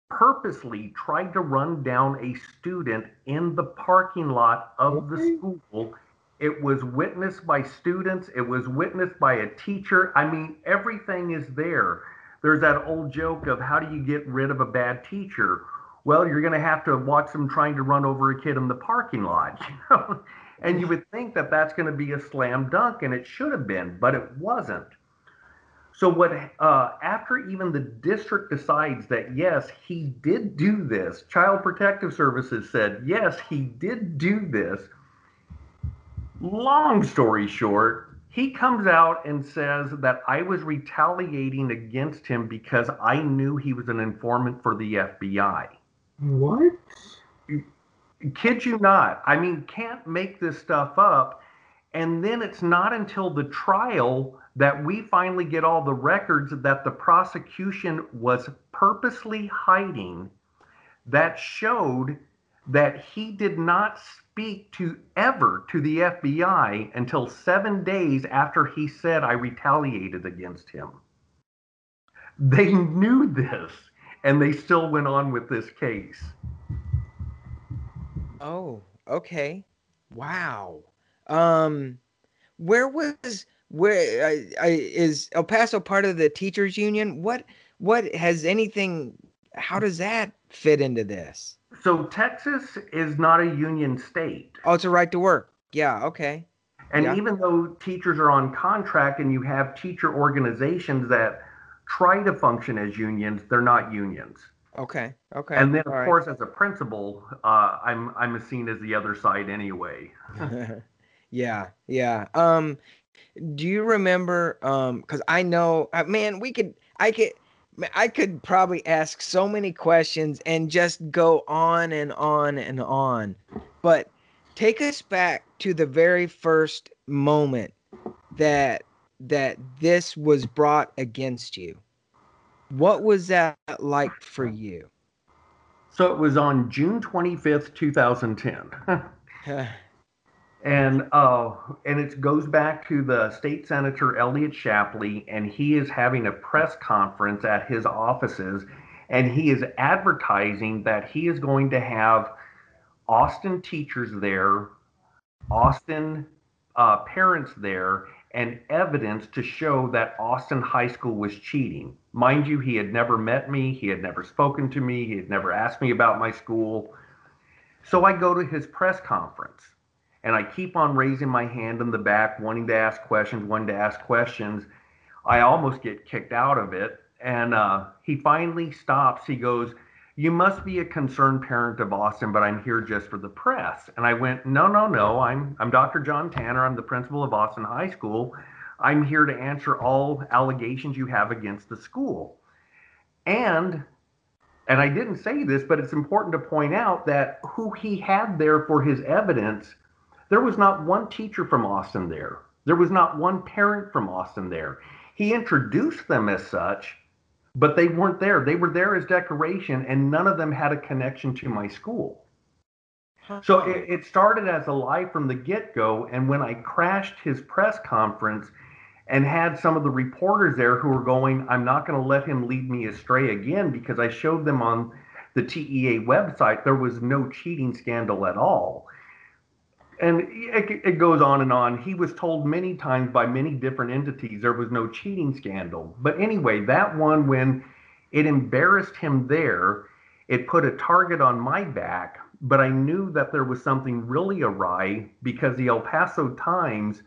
purposely tried to run down a student in the parking lot of the school. It was witnessed by students, it was witnessed by a teacher. I mean, everything is there. There's that old joke of how do you get rid of a bad teacher? Well, you're going to have to watch them trying to run over a kid in the parking lot, [LAUGHS] you know? And you would think that that's going to be a slam dunk, and it should have been, but it wasn't. So what? Uh, after even the district decides that yes, he did do this. Child Protective Services said yes, he did do this. Long story short, he comes out and says that I was retaliating against him because I knew he was an informant for the FBI. What? Kid you not. I mean, can't make this stuff up. And then it's not until the trial that we finally get all the records that the prosecution was purposely hiding that showed that he did not speak to ever to the FBI until seven days after he said I retaliated against him. They knew this and they still went on with this case. Oh, okay. Wow. Um, where was where I, I, is El Paso part of the teachers union? What what has anything? How does that fit into this? So Texas is not a union state. Oh, it's a right to work. Yeah. Okay. And Yeah. even though teachers are on contract and you have teacher organizations that try to function as unions, they're not unions. Okay. Okay. And then, of all right. course, as a principal, uh, I'm I'm seen as the other side anyway. [LAUGHS] yeah. Yeah. Um, do you remember? Um, because I know, uh, man, we could. I could. I could probably ask so many questions and just go on and on and on. But take us back to the very first moment that that this was brought against you. What was that like for you? So it was on June 25th, 2010. [LAUGHS] And uh, and it goes back to the state senator Eliot Shapleigh, and he is having a press conference at his offices, and he is advertising that he is going to have Austin teachers there, Austin uh, parents there, and evidence to show that Austin High School was cheating. Mind you, he had never met me, he had never spoken to me, he had never asked me about my school. So I go to his press conference and I keep on raising my hand in the back, wanting to ask questions, wanting to ask questions. I almost get kicked out of it. And uh, he finally stops. He goes, You must be a concerned parent of Austin, but I'm here just for the press. And I went, No, no, no. I'm, I'm Dr. John Tanner. I'm the principal of Austin High School. I'm here to answer all allegations you have against the school. And and I didn't say this, but it's important to point out that who he had there for his evidence there was not one teacher from Austin there. There was not one parent from Austin there. He introduced them as such, but they weren't there. They were there as decoration, and none of them had a connection to my school. So it, it started as a lie from the get go. And when I crashed his press conference and had some of the reporters there who were going, I'm not going to let him lead me astray again because I showed them on the TEA website there was no cheating scandal at all and it, it, goes on and on. He was told many times by many different entities there was no cheating scandal. But anyway, that one, when it embarrassed him there, it put a target on my back. But I knew that there was something really awry because the El Paso Times,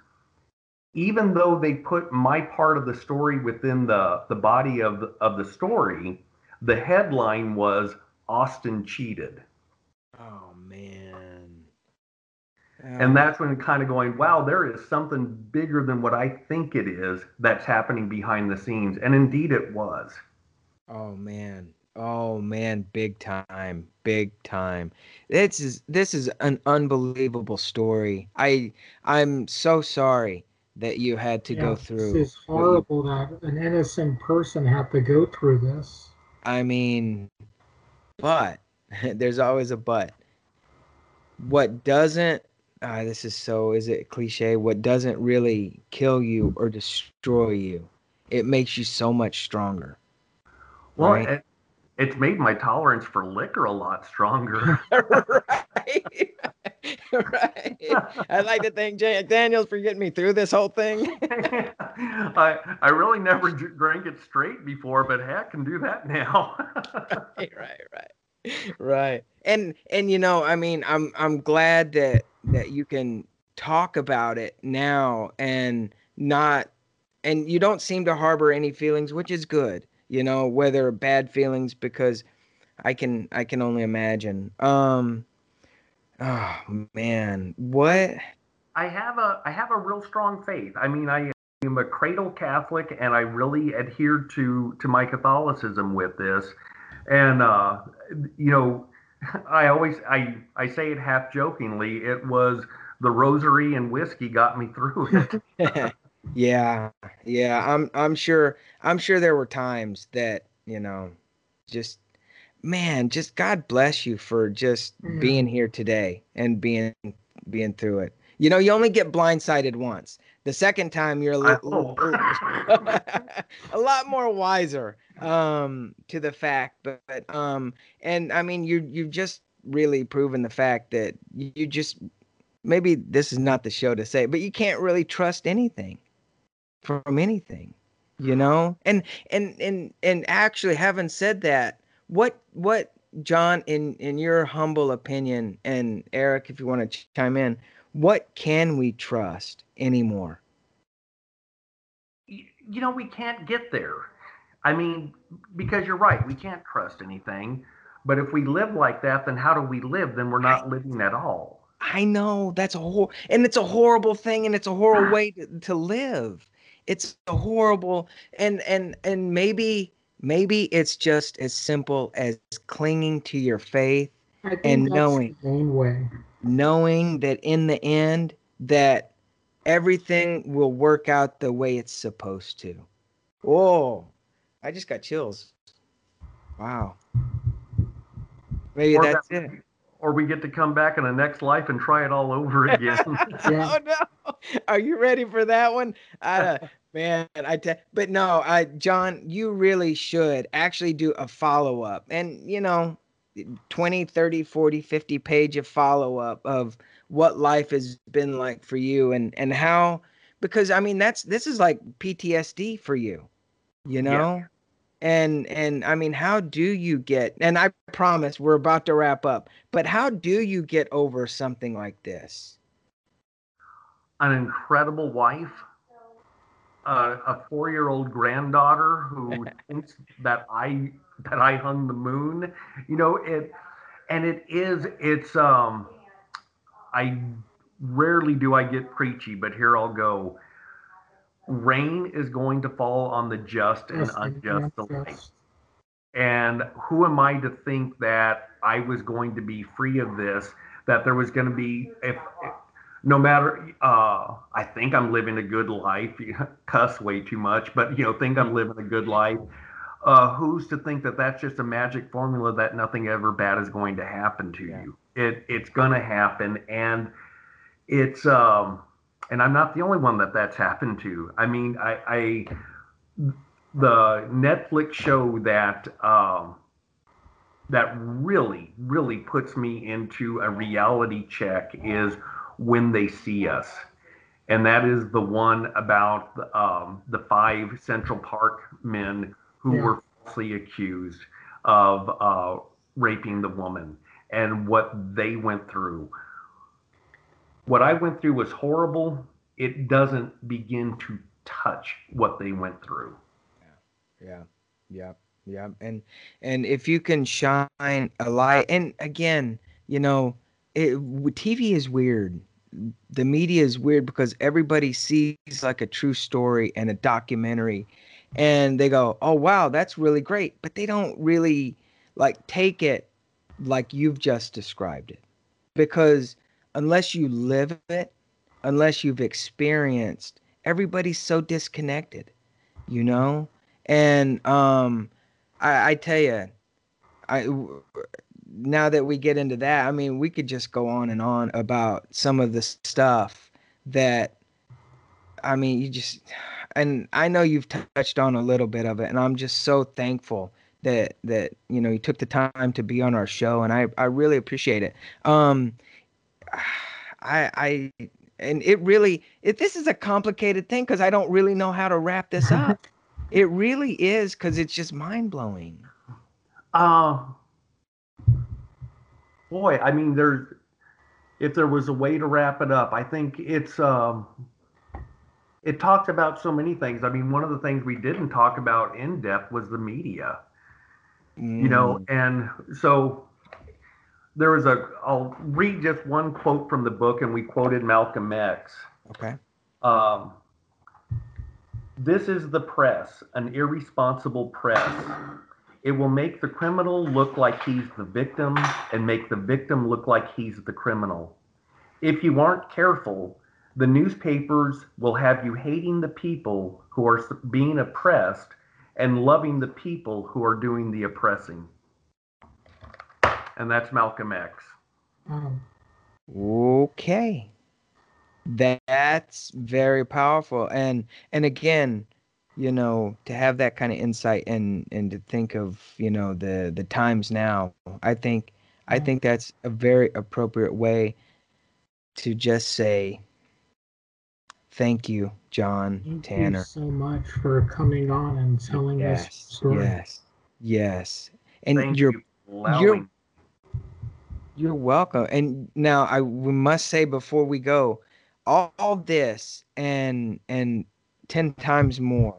even though they put my part of the story within the, the body of of the story, the headline was Austin cheated. Oh, man. And that's when kind of going, wow, there is something bigger than what I think it is that's happening behind the scenes. And indeed it was. Oh man. Oh man, big time. Big time. This is this is an unbelievable story. I I'm so sorry that you had to yeah, go through. This is horrible that an innocent person had to go through this. I mean, but [LAUGHS] there's always a but. What doesn't uh, this is so is it cliche? What doesn't really kill you or destroy you it makes you so much stronger well right? it, it's made my tolerance for liquor a lot stronger. [LAUGHS] Right [LAUGHS] right. I'd like to thank Jack daniels for getting me through this whole thing. [LAUGHS] I i really never drank it straight before but heck can do that now. Right right right. Right. And and you know i mean i'm i'm glad that that you can talk about it now and not and you don't seem to harbor any feelings which is good you know whether bad feelings because i can i can only imagine. Um oh man what? I have a i have a real strong faith. I mean i am a cradle catholic and i really adhere to to my catholicism with this. And uh you know I always I I say it half jokingly. It was the rosary and whiskey got me through it. [LAUGHS] yeah, yeah. I'm I'm sure I'm sure there were times that you know, just man, just God bless you for just mm. being here today and being being through it. You know, you only get blindsided once. The second time, you're a, little, [LAUGHS] a lot more wiser um, to the fact. But, but um, and I mean, you you've just really proven the fact that you just maybe this is not the show to say, but you can't really trust anything from anything, you know. And and and and actually, having said that, what what John, in in your humble opinion, and Eric, if you want to chime in, what can we trust anymore? You know, we can't get there. I mean, because you're right, we can't trust anything. But if we live like that, then how do we live? Then we're not living at all. I know that's a whole, and it's a horrible thing, and it's a horrible ah. way to, to live. It's a horrible, and and and maybe maybe it's just as simple as clinging to your faith and knowing way knowing that in the end that everything will work out the way it's supposed to. Oh, I just got chills. Wow. Maybe or that's that, it. Or we get to come back in the next life and try it all over [LAUGHS] again. yeah. [LAUGHS] Oh no! Are you ready for that one? Uh, [LAUGHS] man, I te- but no, I John, you really should actually do a follow up. And you know, 20, 30, 40, 50 page of follow up of what life has been like for you and and how because I mean that's this is like PTSD for you, you know? And and I mean, how do you get and I promise we're about to wrap up, but how do you get over something like this? An incredible wife, uh, a four-year-old granddaughter who [LAUGHS] thinks that I that I hung the moon. You know it, and it is it's um, I rarely do I get preachy, but here I'll go. Rain is going to fall on the just and Yes, unjust alike. yes. And who am I to think that I was going to be free of this? That there was going to be, if, if no matter, uh, I think I'm living a good life, [LAUGHS] cuss way too much, but you know, think I'm living a good life. Uh, who's to think that that's just a magic formula that nothing ever bad is going to happen to Yeah. you? It it's going to happen, and it's um, and I'm not the only one that that's happened to. I mean, I, I the Netflix show that um, that really really puts me into a reality check is when they see us, and that is the one about um, the five Central Park men who Yeah. were falsely accused of uh, raping the woman and what they went through. What I went through was horrible. It doesn't begin to touch what they went through. Yeah. yeah, yeah. And and if you can shine a light and again, you know, it, TV is weird. The media is weird because everybody sees like a true story and a documentary and they go, "Oh wow, that's really great." But they don't really like take it like you've just described it. Because unless you live it, unless you've experienced, everybody's so disconnected, you know? And um, I, I tell you, I now that we get into that, I mean, we could just go on and on about some of the stuff that, I mean, you just, and I know you've touched on a little bit of it, and I'm just so thankful that that you know you took the time to be on our show, and I I really appreciate it. Um, [SIGHS] I I and it really it this is a complicated thing because I don't really know how to wrap this up. [LAUGHS] it really is because it's just mind blowing. Uh, boy, I mean, there's if there was a way to wrap it up, I think it's um, it talks about so many things. I mean, one of the things we didn't talk about in depth was the media. you know and so there was a i'll read just one quote from the book and we quoted malcolm x Okay. um, this is the press an irresponsible press it will make the criminal look like he's the victim and make the victim look like he's the criminal if you aren't careful the newspapers will have you hating the people who are being oppressed and loving the people who are doing the oppressing. And that's Malcolm X. Um, Okay. That's very powerful. And and again, you know, to have that kind of insight and and to think of, you know, the the times now, I think I think that's a very appropriate way to just say thank you, John thank you Tanner. so much for coming on and telling us your Yes. story. Yes. Yes. And Thank you're you you're You're welcome. And now I we must say before we go, all, all this and and ten times more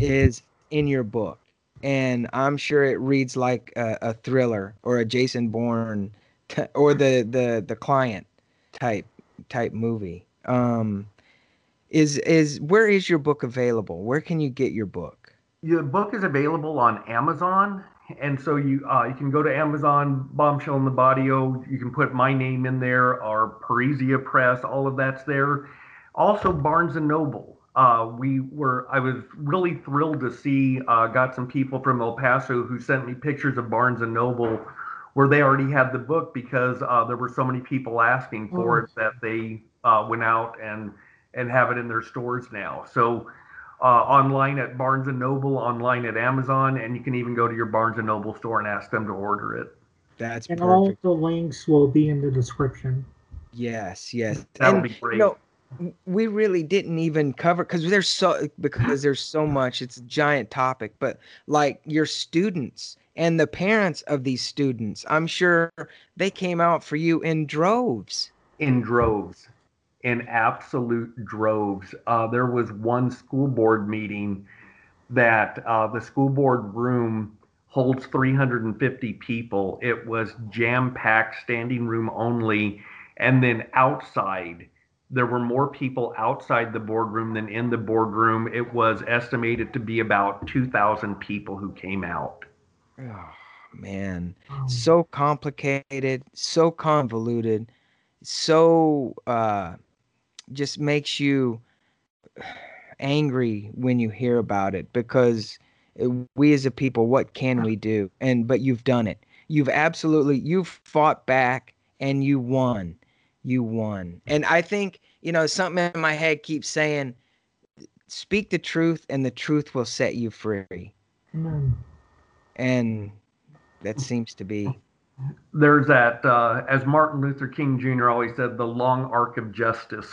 is in your book, and I'm sure it reads like a, a thriller or a Jason Bourne t- or the the the client type type movie. Um, is is where is your book available? Where can you get your book? Your book is available on Amazon, and so you uh, you can go to Amazon, Bombshell in the Barrio. You can put my name in there, or Parisia Press. All of that's there. Also, Barnes and Noble. Uh, we were I was really thrilled to see. Uh, got some people from El Paso who sent me pictures of Barnes and Noble, where they already had the book because uh, there were so many people asking for Oh. it that they uh, went out and and have it in their stores now. So uh, online at Barnes and Noble, online at Amazon, and you can even go to your Barnes and Noble store and ask them to order it. That's And all the links will be in the description. Yes, yes. That would be great. You know, we really didn't even cover because there's so because there's so much it's a giant topic but like your students and the parents of these students i'm sure they came out for you in droves in droves in absolute droves uh, there was one school board meeting that uh, the school board room holds 350 people it was jam packed standing room only and then outside there were more people outside the boardroom than in the boardroom. It was estimated to be about 2,000 people who came out. oh man so complicated so convoluted so uh just makes you angry when you hear about it because uh, we as a people what can we do and but you've done it you've absolutely you've fought back and you won you won and i think you know something in my head keeps saying speak the truth and the truth will set you free Amen. and that seems to be There's that, uh, as Martin Luther King Jr. always said, the long arc of justice.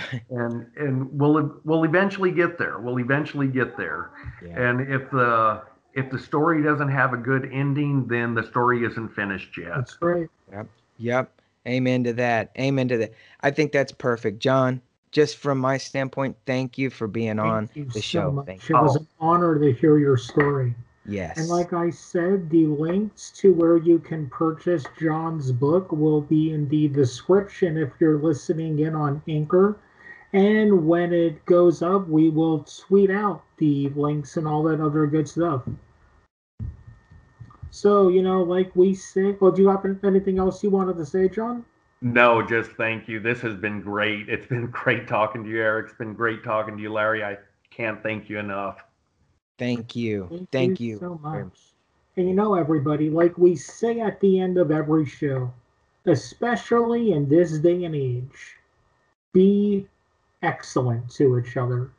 [LAUGHS] and and we'll we'll eventually get there. We'll eventually get there. yeah. And if the if the story doesn't have a good ending, then the story isn't finished yet. That's right. Yep. Yep. Amen to that. Amen to that. I think that's perfect. John, just from my standpoint, thank you for being on Thank you the so show. much. Thank It was oh. an honor to hear your story. Yes. And like I said, the links to where you can purchase John's book will be in the description if you're listening in on Anchor. And when it goes up, we will tweet out the links and all that other good stuff. So, you know, like we say, well, do you have anything else you wanted to say, John? No, just thank you. This has been great. It's been [LAUGHS] great talking to you, Eric. It's been great talking to you, Larry. I can't thank you enough. thank you. Thank, you. you, so much. And you know, everybody, like we say at the end of every show, especially in this day and age, be excellent to each other.